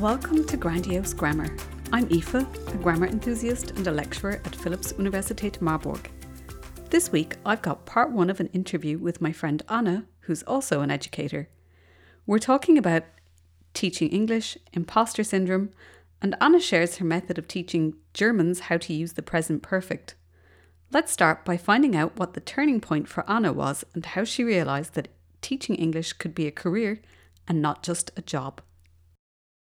Welcome to Grandiose Grammar. I'm Aoife, a grammar enthusiast and a lecturer at Philipps Universität Marburg. This week, I've got part one of an interview with my friend Anna, who's also an educator. We're talking about teaching English, imposter syndrome, and Anna shares her method of teaching Germans how to use the present perfect. Let's start by finding out what the turning point for Anna was and how she realised that teaching English could be a career and not just a job.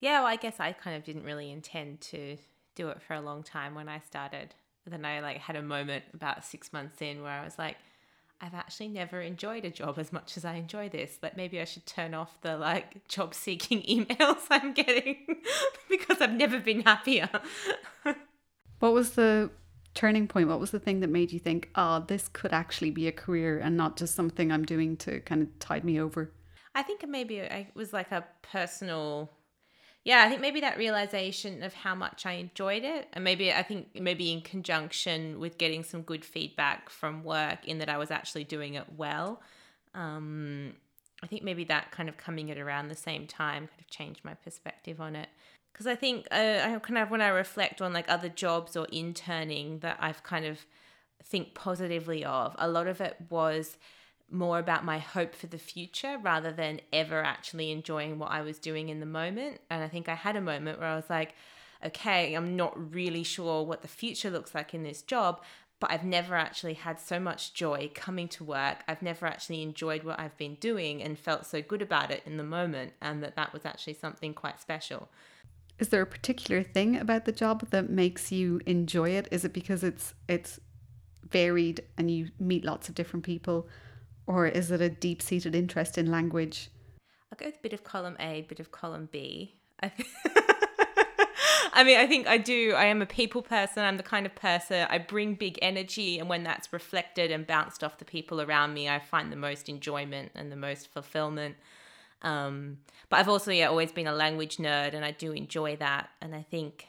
Yeah, well, I guess I kind of didn't really intend to do it for a long time when I started. Then I like had a moment about six months in where I was like, I've actually never enjoyed a job as much as I enjoy this. Like maybe I should turn off the like job seeking emails I'm getting because I've never been happier. what was the turning point? What was the thing that made you think, oh, this could actually be a career and not just something I'm doing to kind of tide me over? I think maybe it was like a personal yeah, I think maybe that realization of how much I enjoyed it, and maybe I think maybe in conjunction with getting some good feedback from work, in that I was actually doing it well. Um, I think maybe that kind of coming at around the same time kind of changed my perspective on it. Because I think uh, I kind of when I reflect on like other jobs or interning that I've kind of think positively of, a lot of it was more about my hope for the future rather than ever actually enjoying what I was doing in the moment. And I think I had a moment where I was like, okay, I'm not really sure what the future looks like in this job, but I've never actually had so much joy coming to work. I've never actually enjoyed what I've been doing and felt so good about it in the moment, and that that was actually something quite special. Is there a particular thing about the job that makes you enjoy it? Is it because it's it's varied and you meet lots of different people? Or is it a deep seated interest in language? I'll go with a bit of column A, bit of column B. I, mean, I think I do. I am a people person. I'm the kind of person I bring big energy, and when that's reflected and bounced off the people around me, I find the most enjoyment and the most fulfillment. Um, but I've also yeah always been a language nerd, and I do enjoy that. And I think,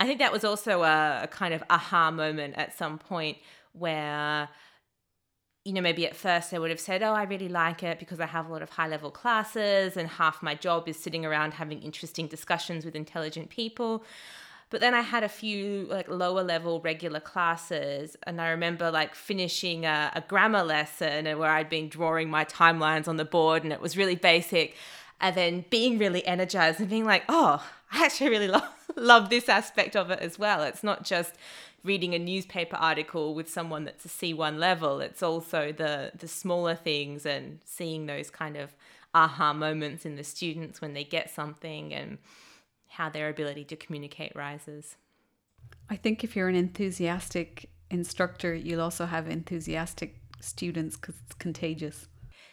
I think that was also a, a kind of aha moment at some point where you know, maybe at first I would have said, oh, I really like it because I have a lot of high level classes and half my job is sitting around having interesting discussions with intelligent people. But then I had a few like lower level regular classes, and I remember like finishing a, a grammar lesson where I'd been drawing my timelines on the board, and it was really basic. And then being really energized and being like, oh, I actually really love, love this aspect of it as well. It's not just reading a newspaper article with someone that's a C1 level. It's also the the smaller things and seeing those kind of aha moments in the students when they get something and how their ability to communicate rises. I think if you're an enthusiastic instructor, you'll also have enthusiastic students because it's contagious.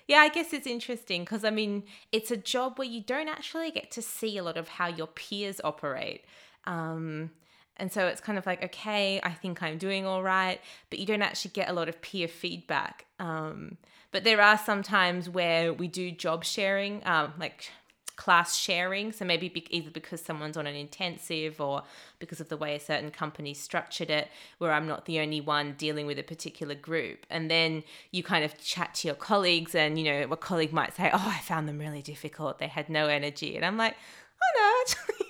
Yeah, I guess it's interesting because I mean, it's a job where you don't actually get to see a lot of how your peers operate. Um, and so it's kind of like, okay, I think I'm doing all right, but you don't actually get a lot of peer feedback. Um, but there are some times where we do job sharing, um, like class sharing. So maybe be- either because someone's on an intensive or because of the way a certain company structured it, where I'm not the only one dealing with a particular group. And then you kind of chat to your colleagues, and you know, a colleague might say, Oh, I found them really difficult. They had no energy. And I'm like, Oh, no, actually.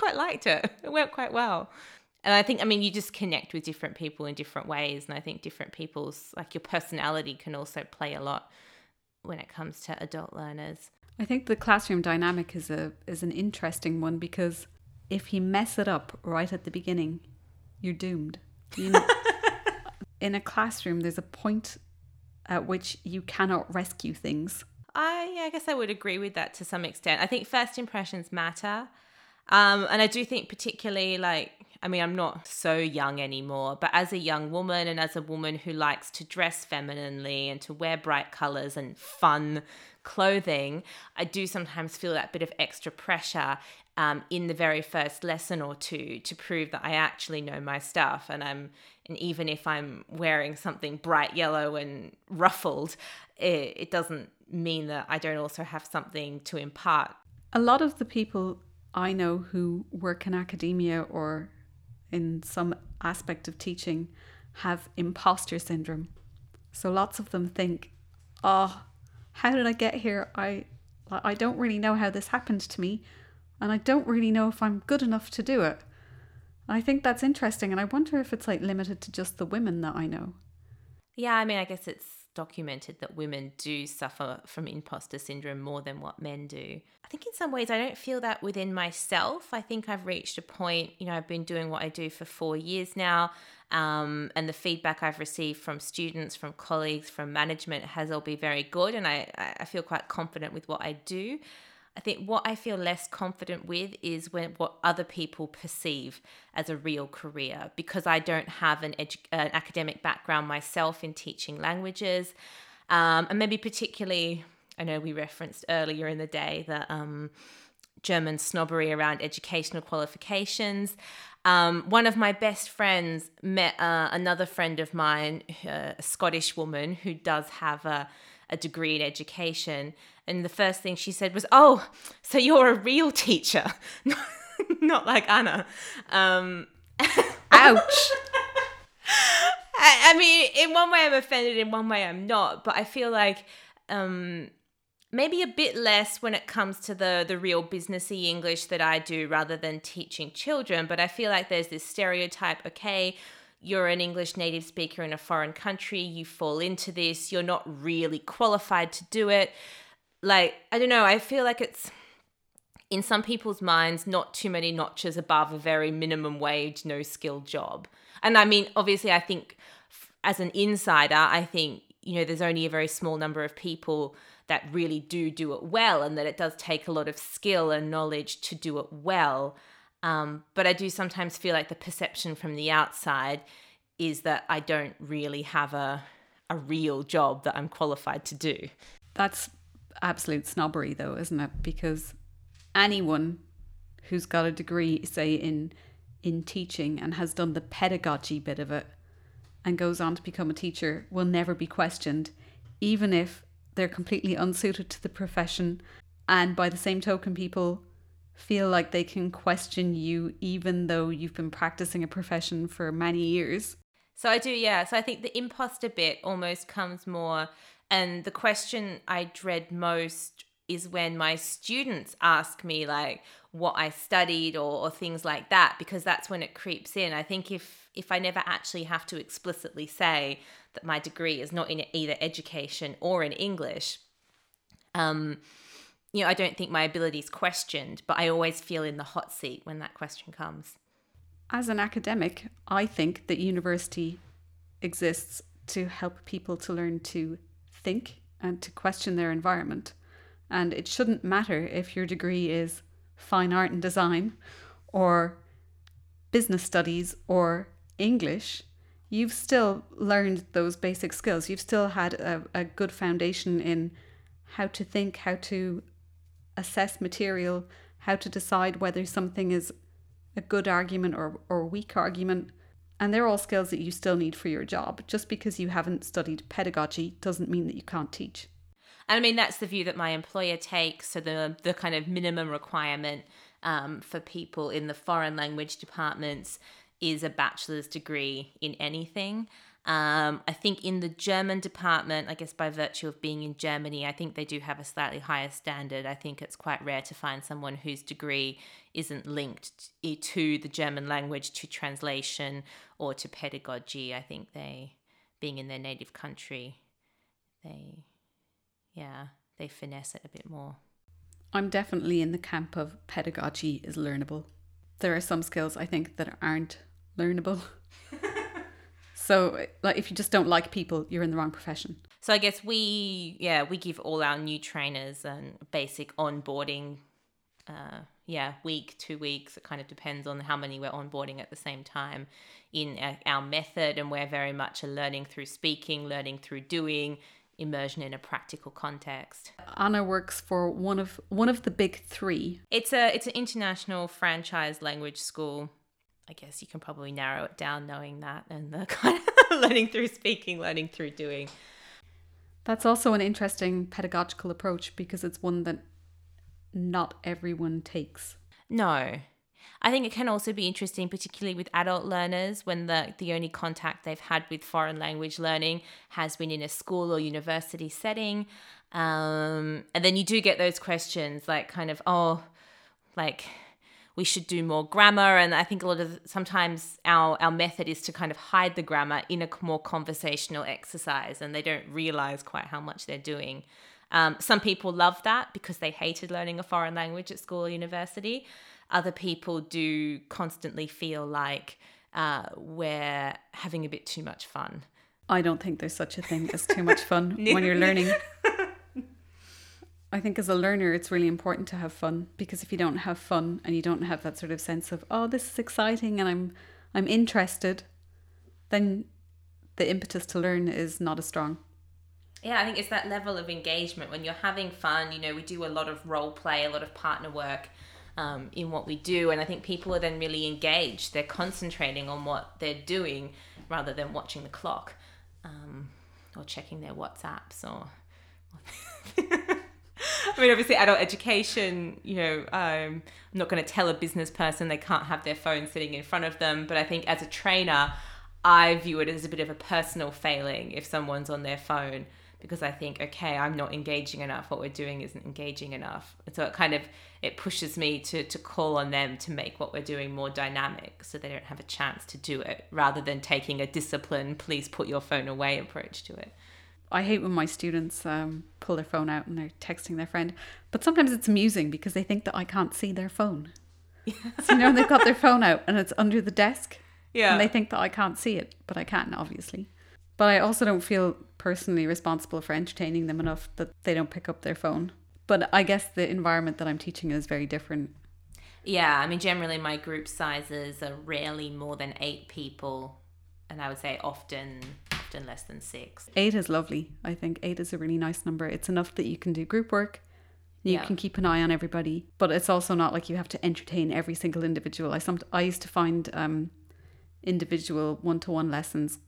Quite liked it. It went quite well. And I think, I mean, you just connect with different people in different ways. And I think different people's, like your personality can also play a lot when it comes to adult learners. I think the classroom dynamic is a is an interesting one because if you mess it up right at the beginning, you're doomed. You know, in a classroom, there's a point at which you cannot rescue things. I, I guess I would agree with that to some extent. I think first impressions matter. Um, and I do think, particularly, like, I mean, I'm not so young anymore, but as a young woman and as a woman who likes to dress femininely and to wear bright colors and fun clothing, I do sometimes feel that bit of extra pressure um, in the very first lesson or two to prove that I actually know my stuff. And I'm, and even if I'm wearing something bright yellow and ruffled, it, it doesn't mean that I don't also have something to impart. A lot of the people I know who work in academia or in some aspect of teaching have imposter syndrome. So lots of them think, "Oh, how did I get here? I I don't really know how this happened to me. and I don't really know if I'm good enough to do it. I think that's interesting, and I wonder if it's like limited to just the women that I know. Yeah, I mean, I guess it's documented that women do suffer from imposter syndrome more than what men do. I think in some ways I don't feel that within myself. I think I've reached a point, you know, I've been doing what I do for four years now. Um, and the feedback I've received from students, from colleagues, from management has all been very good. And I, I feel quite confident with what I do. I think what I feel less confident with is when what other people perceive as a real career because I don't have an, edu- an academic background myself in teaching languages. Um, and maybe particularly, I know we referenced earlier in the day the um, German snobbery around educational qualifications. Um, one of my best friends met uh, another friend of mine, uh, a Scottish woman who does have a, a degree in education. And the first thing she said was, Oh, so you're a real teacher, not like Anna. Um, Ouch. I, I, mean, in one way I'm offended, in one way I'm not, but I feel like um, maybe a bit less when it comes to the the real businessy English that I do rather than teaching children. But I feel like there's this stereotype. Okay, you're an English native speaker in a foreign country. You fall into this. You're not really qualified to do it. Like I don't know. I feel like it's in some people's minds not too many notches above a very minimum wage, no skill job. And I mean, obviously, I think as an insider, I think you know there's only a very small number of people that really do do it well and that it does take a lot of skill and knowledge to do it well. Um, but I do sometimes feel like the perception from the outside is that I don't really have a, a real job that I'm qualified to do. That's absolute snobbery, though, isn't it? Because anyone who's got a degree, say, in in teaching and has done the pedagogy bit of it and goes on to become a teacher will never be questioned, even if they're completely unsuited to the profession. And by the same token, people feel like they can question you even though you've been practicing a profession for many years. So I do, yeah. So I think the imposter bit almost comes more, and the question I dread most is when my students ask me like what I studied or, or things like that, because that's when it creeps in. I think if if I never actually have to explicitly say that my degree is not in either education or in English, um, you know, I don't think my ability is questioned, but I always feel in the hot seat when that question comes. As an academic, I think that university exists to help people to learn to think and to question their environment. And it shouldn't matter if your degree is fine art and design or business studies or English you've still learned those basic skills. You've still had a, a good foundation in how to think, how to assess material, how to decide whether something is a good argument or, or weak argument. And they're all skills that you still need for your job. Just because you haven't studied pedagogy doesn't mean that you can't teach. And I mean, that's the view that my employer takes. So, the, the kind of minimum requirement um, for people in the foreign language departments is a bachelor's degree in anything. Um, I think in the German department, I guess by virtue of being in Germany, I think they do have a slightly higher standard. I think it's quite rare to find someone whose degree isn't linked to the German language, to translation, or to pedagogy. I think they, being in their native country, they, yeah, they finesse it a bit more. I'm definitely in the camp of pedagogy is learnable. There are some skills I think that aren't learnable. so, like, if you just don't like people, you're in the wrong profession. So, I guess we, yeah, we give all our new trainers and basic onboarding. Uh, yeah, week, two weeks. It kind of depends on how many we're onboarding at the same time in our method. And we're very much a learning through speaking, learning through doing, immersion in a practical context. Anna works for one of one of the big three. It's a it's an international franchise language school I guess you can probably narrow it down knowing that and the kind of learning through speaking, learning through doing. That's also an interesting pedagogical approach because it's one that not everyone takes. No. I think it can also be interesting, particularly with adult learners, when the, the only contact they've had with foreign language learning has been in a school or university setting. Um, and then you do get those questions like, kind of, oh, like we should do more grammar. And i think a lot of sometimes our our method is to kind of hide the grammar in a more conversational exercise and they don't realize quite how much they're doing. Um, some people love that because they hated learning a foreign language at school or university. Other people do constantly feel like uh, we're having a bit too much fun. I don't think there's such a thing as too much fun when you're learning. I think as a learner, it's really important to have fun because if you don't have fun and you don't have that sort of sense of oh, this is exciting and I'm I'm interested, then the impetus to learn is not as strong. Yeah, I think it's that level of engagement when you're having fun. You know, we do a lot of role play, a lot of partner work um, in what we do, and I think people are then really engaged. They're concentrating on what they're doing rather than watching the clock um, or checking their WhatsApps or. I mean, obviously, adult education, you know, um, I'm not going to tell a business person they can't have their phone sitting in front of them. But I think as a trainer, I view it as a bit of a personal failing if someone's on their phone because I think, okay, I'm not engaging enough. What we're doing isn't engaging enough. And so it kind of it pushes me to to call on them to make what we're doing more dynamic so they don't have a chance to do it rather than taking a discipline, please put your phone away approach to it. I hate when my students um, pull their phone out and they're texting their friend, but sometimes it's amusing because they think that I can't see their phone. so, you know, they've got their phone out and it's under the desk. Yeah. And they think that I can't see it, but I can, obviously. But I also don't feel personally responsible for entertaining them enough that they don't pick up their phone. But I guess the environment that I'm teaching is very different. Yeah, I mean, generally my group sizes are rarely more than eight people, and I would say often often less than six. Eight is lovely. I think eight is a really nice number. It's enough that you can do group work. You Yeah. can keep an eye on everybody, but it's also not like you have to entertain every single individual. I some I used to find um, individual one to one lessons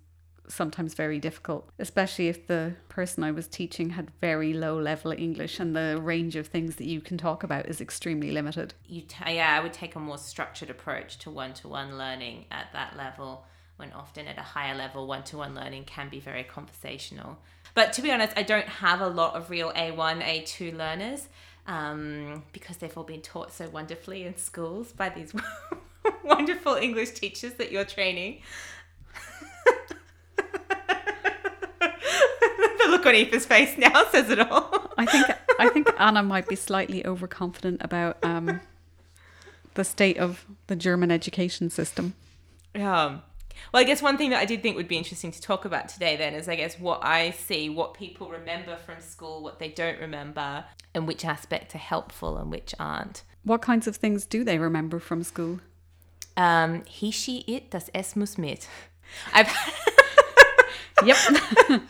sometimes very difficult, especially if the person I was teaching had very low level English and the range of things that you can talk about is extremely limited. You t- yeah, I would take a more structured approach to one to one learning at that level. When often at a higher level, one to one learning can be very conversational. But to be honest, I don't have a lot of real A1, A2 learners um, because they've all been taught so wonderfully in schools by these wonderful English teachers that you're training. the look on Aoife's face now says it all. I think I think Anna might be slightly overconfident about um, the state of the German education system. Yeah. Well, I guess one thing that I did think would be interesting to talk about today then is I guess what I see, what people remember from school, what they don't remember, and which aspects are helpful and which aren't. What kinds of things do they remember from school? Um, he, she, it, das es muss mit. I've Yep.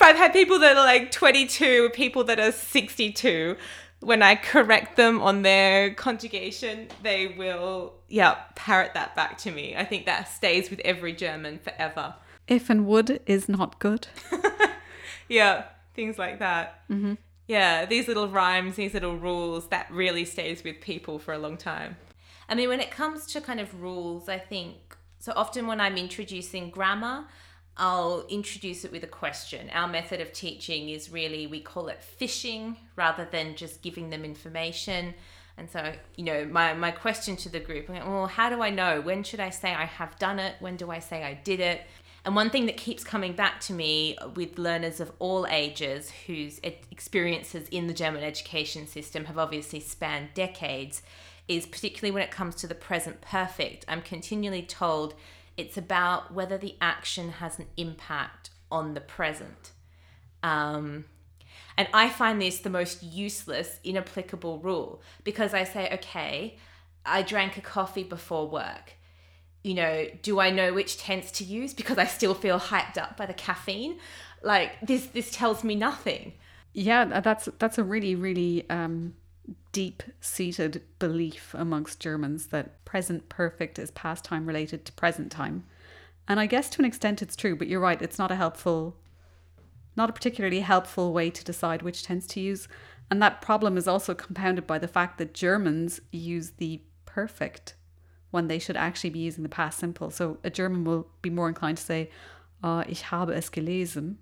I've had people that are like 22, people that are 62. When I correct them on their conjugation, they will, yeah, parrot that back to me. I think that stays with every German forever. if and would is not good. Yeah, things like that. Mm-hmm. Yeah, these little rhymes, these little rules, that really stays with people for a long time. I mean, when it comes to kind of rules, I think so often when I'm introducing grammar, I'll introduce it with a question. Our method of teaching is really, we call it fishing rather than just giving them information. And so, you know, my, my question to the group, like, well, how do I know? When should I say I have done it? When do I say I did it? And one thing that keeps coming back to me with learners of all ages whose experiences in the German education system have obviously spanned decades is particularly when it comes to the present perfect. I'm continually told it's about whether the action has an impact on the present. Um, and I find this the most useless, inapplicable rule because I say, okay, I drank a coffee before work. You know, do I know which tense to use because I still feel hyped up by the caffeine? Like this, this tells me nothing. Yeah, that's that's a really really um, deep seated belief amongst Germans that present perfect is past time related to present time, and I guess to an extent it's true. But you're right; it's not a helpful, not a particularly helpful way to decide which tense to use, and that problem is also compounded by the fact that Germans use the perfect when they should actually be using the past simple. So a German will be more inclined to say, uh, "Ich habe es gelesen."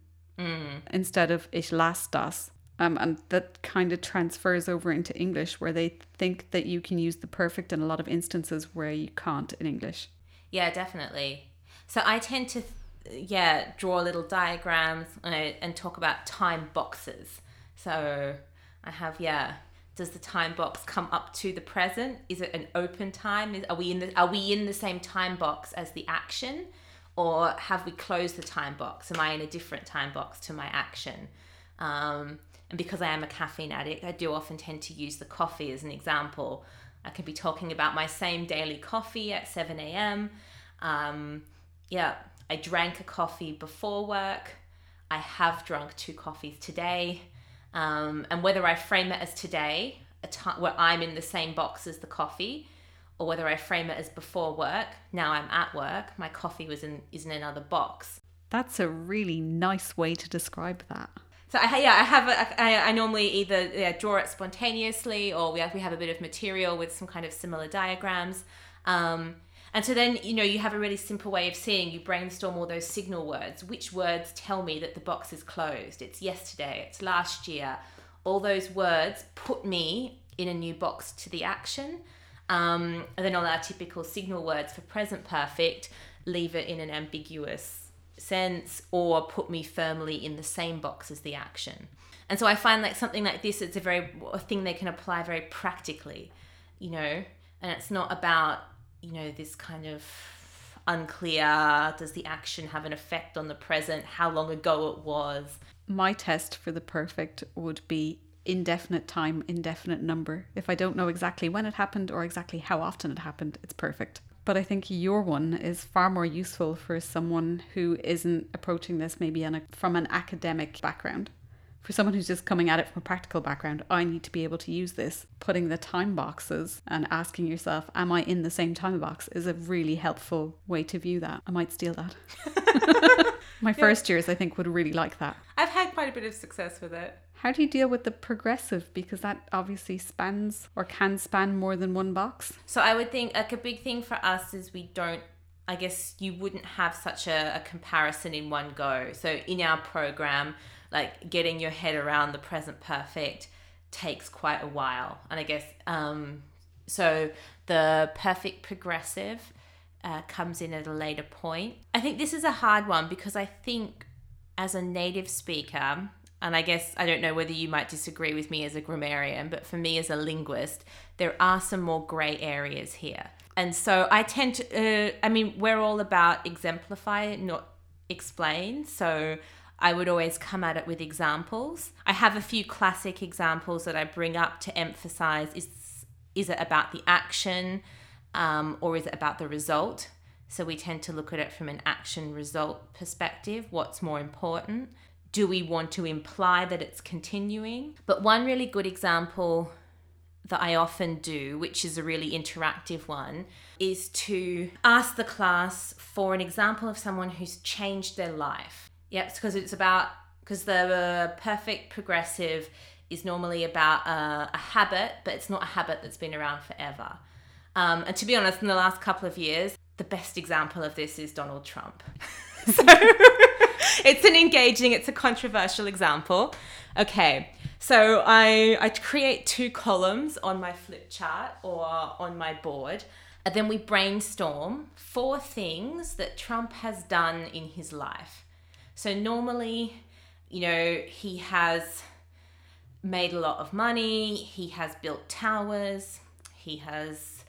instead of ich las das. Um, and that kind of transfers over into English, where they think that you can use the perfect in a lot of instances where you can't in English. Yeah, definitely. So I tend to, yeah, draw little diagrams and, and talk about time boxes. So I have, yeah, does the time box come up to the present? Is it an open time? Is, are we in the are we in the same time box as the action, or have we closed the time box? Am I in a different time box to my action? Um, and because I am a caffeine addict, I do often tend to use the coffee as an example. I could be talking about my same daily coffee at 7 a.m. Um, yeah, I drank a coffee before work. I have drunk two coffees today. Um, and whether I frame it as today, a time where I'm in the same box as the coffee, or whether I frame it as before work, now I'm at work, my coffee was in is in another box. That's a really nice way to describe that. So I, yeah, I have a, I, I normally either yeah, draw it spontaneously, or we have we have a bit of material with some kind of similar diagrams. Um, and so then, you know, you have a really simple way of seeing. You brainstorm all those signal words. Which words tell me that the box is closed? It's yesterday, it's last year. All those words put me in a new box to the action. Um, and then all our typical signal words for present perfect leave it in an ambiguous sense or put me firmly in the same box as the action. And so I find like something like this, it's a very a thing they can apply very practically, you know, and it's not about you know, this kind of unclear does the action have an effect on the present, how long ago it was. My test for the perfect would be indefinite time, indefinite number. If I don't know exactly when it happened or exactly how often it happened, it's perfect. But I think your one is far more useful for someone who isn't approaching this maybe a, from an academic background for someone who's just coming at it from a practical background, I need to be able to use this. Putting the time boxes and asking yourself, Am I in the same time box? is a really helpful way to view that. I might steal that. My first years, I think, would really like that. I've had quite a bit of success with it. How do you deal with the progressive? Because that obviously spans or can span more than one box. So I would think like a big thing for us is we don't I guess you wouldn't have such a, a comparison in one go. So in our program, like getting your head around the present perfect takes quite a while. And I guess um, so the perfect progressive uh, comes in at a later point. I think this is a hard one because I think as a native speaker, and I guess I don't know whether you might disagree with me as a grammarian, but for me as a linguist, there are some more grey areas here. And so I tend to, uh, I mean, we're all about exemplify, not explain. So I would always come at it with examples. I have a few classic examples that I bring up to emphasize is is it about the action um, or is it about the result? So we tend to look at it from an action result perspective. What's more important? Do we want to imply that it's continuing? But one really good example that I often do, which is a really interactive one, is to ask the class for an example of someone who's changed their life Yep, because it's about because the perfect progressive is normally about a, a, habit, but it's not a habit that's been around forever. Um, and to be honest, in the last couple of years, the best example of this is Donald Trump. so it's an engaging, it's a controversial example. Okay, so I I create two columns on my flip chart or on my board. And then we brainstorm four things that Trump has done in his life. So normally, you know, he has made a lot of money, he has built towers, he has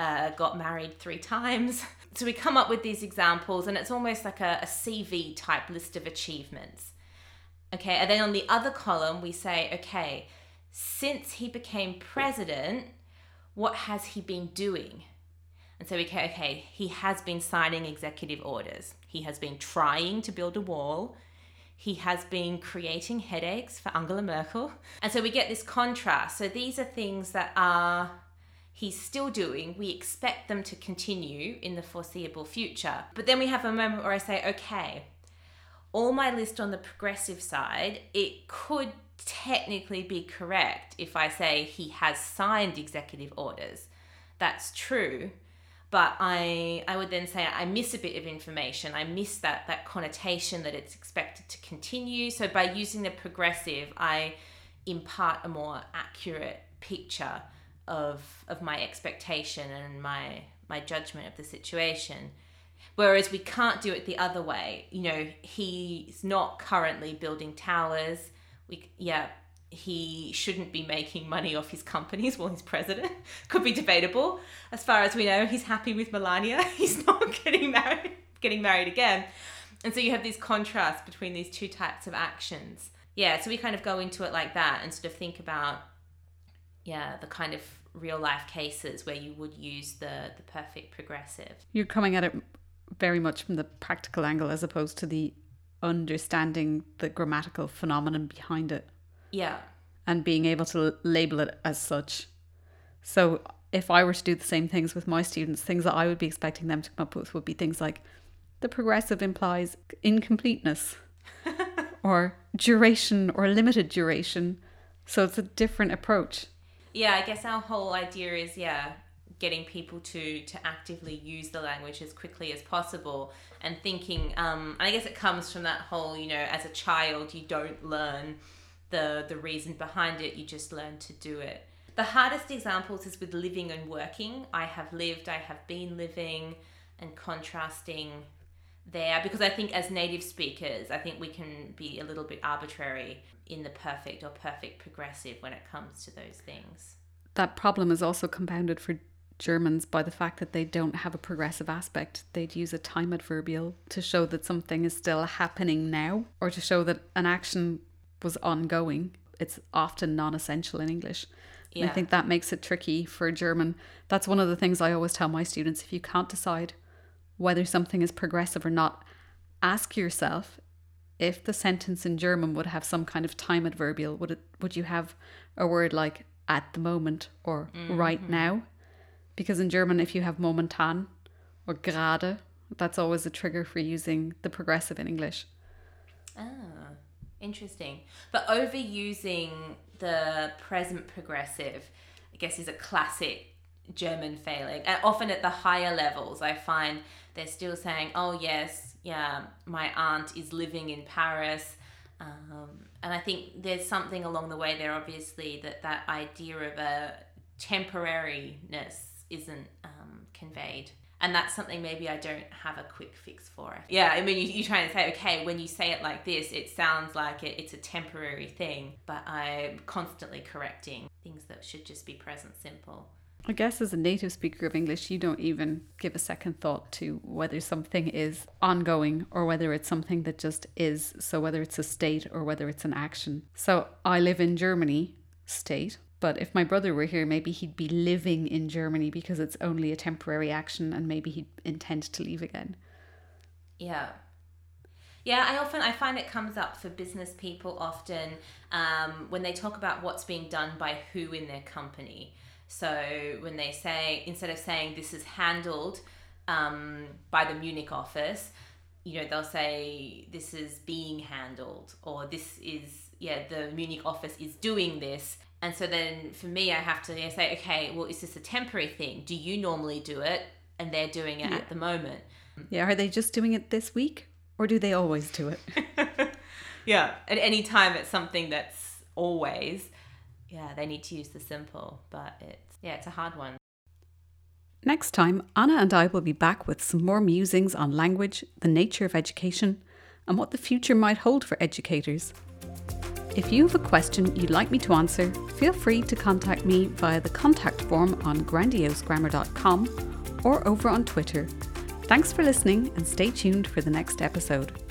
uh, got married three times. So we come up with these examples, and it's almost like a, a CV type list of achievements. Okay, and then on the other column, we say, okay, since he became president, what has he been doing? And so we go, okay, he has been signing executive orders. He has been trying to build a wall. He has been creating headaches for Angela Merkel. And so we get this contrast. So these are things that are he's still doing. We expect them to continue in the foreseeable future. But then we have a moment where I say, okay, all my list on the progressive side, it could technically be correct if I say he has signed executive orders. That's true but I I would then say I miss a bit of information. I miss that that connotation that it's expected to continue. So by using the progressive, I impart a more accurate picture of of my expectation and my my judgment of the situation. Whereas we can't do it the other way. You know, he's not currently building towers. We yeah, he shouldn't be making money off his companies while he's president. Could be debatable. As far as we know, he's happy with Melania. He's not getting married getting married again. And so you have this contrast between these two types of actions. Yeah, so we kind of go into it like that and sort of think about yeah, the kind of real life cases where you would use the the perfect progressive. You're coming at it very much from the practical angle as opposed to the understanding the grammatical phenomenon behind it. Yeah. And being able to label it as such. So if I were to do the same things with my students, things that I would be expecting them to come up with would be things like the progressive implies incompleteness or duration or limited duration. So it's a different approach. Yeah, I guess our whole idea is yeah, getting people to to actively use the language as quickly as possible and thinking um and I guess it comes from that whole, you know, as a child you don't learn the the reason behind it, you just learn to do it. The hardest examples is with living and working. I have lived, I have been living and contrasting there because I think as native speakers, I think we can be a little bit arbitrary in the perfect or perfect progressive when it comes to those things. That problem is also compounded for Germans by the fact that they don't have a progressive aspect. They'd use a time adverbial to show that something is still happening now or to show that an action was ongoing. It's often non essential in English. Yeah. I think that makes it tricky for a German. That's one of the things I always tell my students if you can't decide whether something is progressive or not, ask yourself if the sentence in German would have some kind of time adverbial. Would it would you have a word like at the moment or mm-hmm. right now? Because in German if you have momentan or gerade, that's always a trigger for using the progressive in English. Ah, interesting. But overusing the present progressive, I guess, is a classic German failing. And often at the higher levels, I find they're still saying, oh, yes, yeah, my aunt is living in Paris. Um, and I think there's something along the way there, obviously, that that idea of a temporariness isn't um, conveyed. And that's something maybe I don't have a quick fix for. Yeah, I mean, you, you try and say, okay, when you say it like this, it sounds like it, it's a temporary thing, but I'm constantly correcting things that should just be present simple. I guess as a native speaker of English, you don't even give a second thought to whether something is ongoing or whether it's something that just is. So, whether it's a state or whether it's an action. So, I live in Germany, state. But if my brother were here, maybe he'd be living in Germany because it's only a temporary action and maybe he'd intend to leave again. Yeah. Yeah, I often I find it comes up for business people often um, when they talk about what's being done by who in their company. So when they say, instead of saying this is handled um, by the Munich office, you know, they'll say this is being handled or this is, yeah, the Munich office is doing this. And so then for me, I have to say, okay, well, is this a temporary thing? Do you normally do it? And they're doing it yeah. at the moment. Yeah. Are they just doing it this week or do they always do it? yeah. At any time, it's something that's always yeah, they need to use the simple, but it's yeah, it's a hard one. Next time, Anna and I will be back with some more musings on language, the nature of education, and what the future might hold for educators. If you have a question you'd like me to answer, feel free to contact me via the contact form on grandiosegrammar.com or over on Twitter. Thanks for listening and stay tuned for the next episode.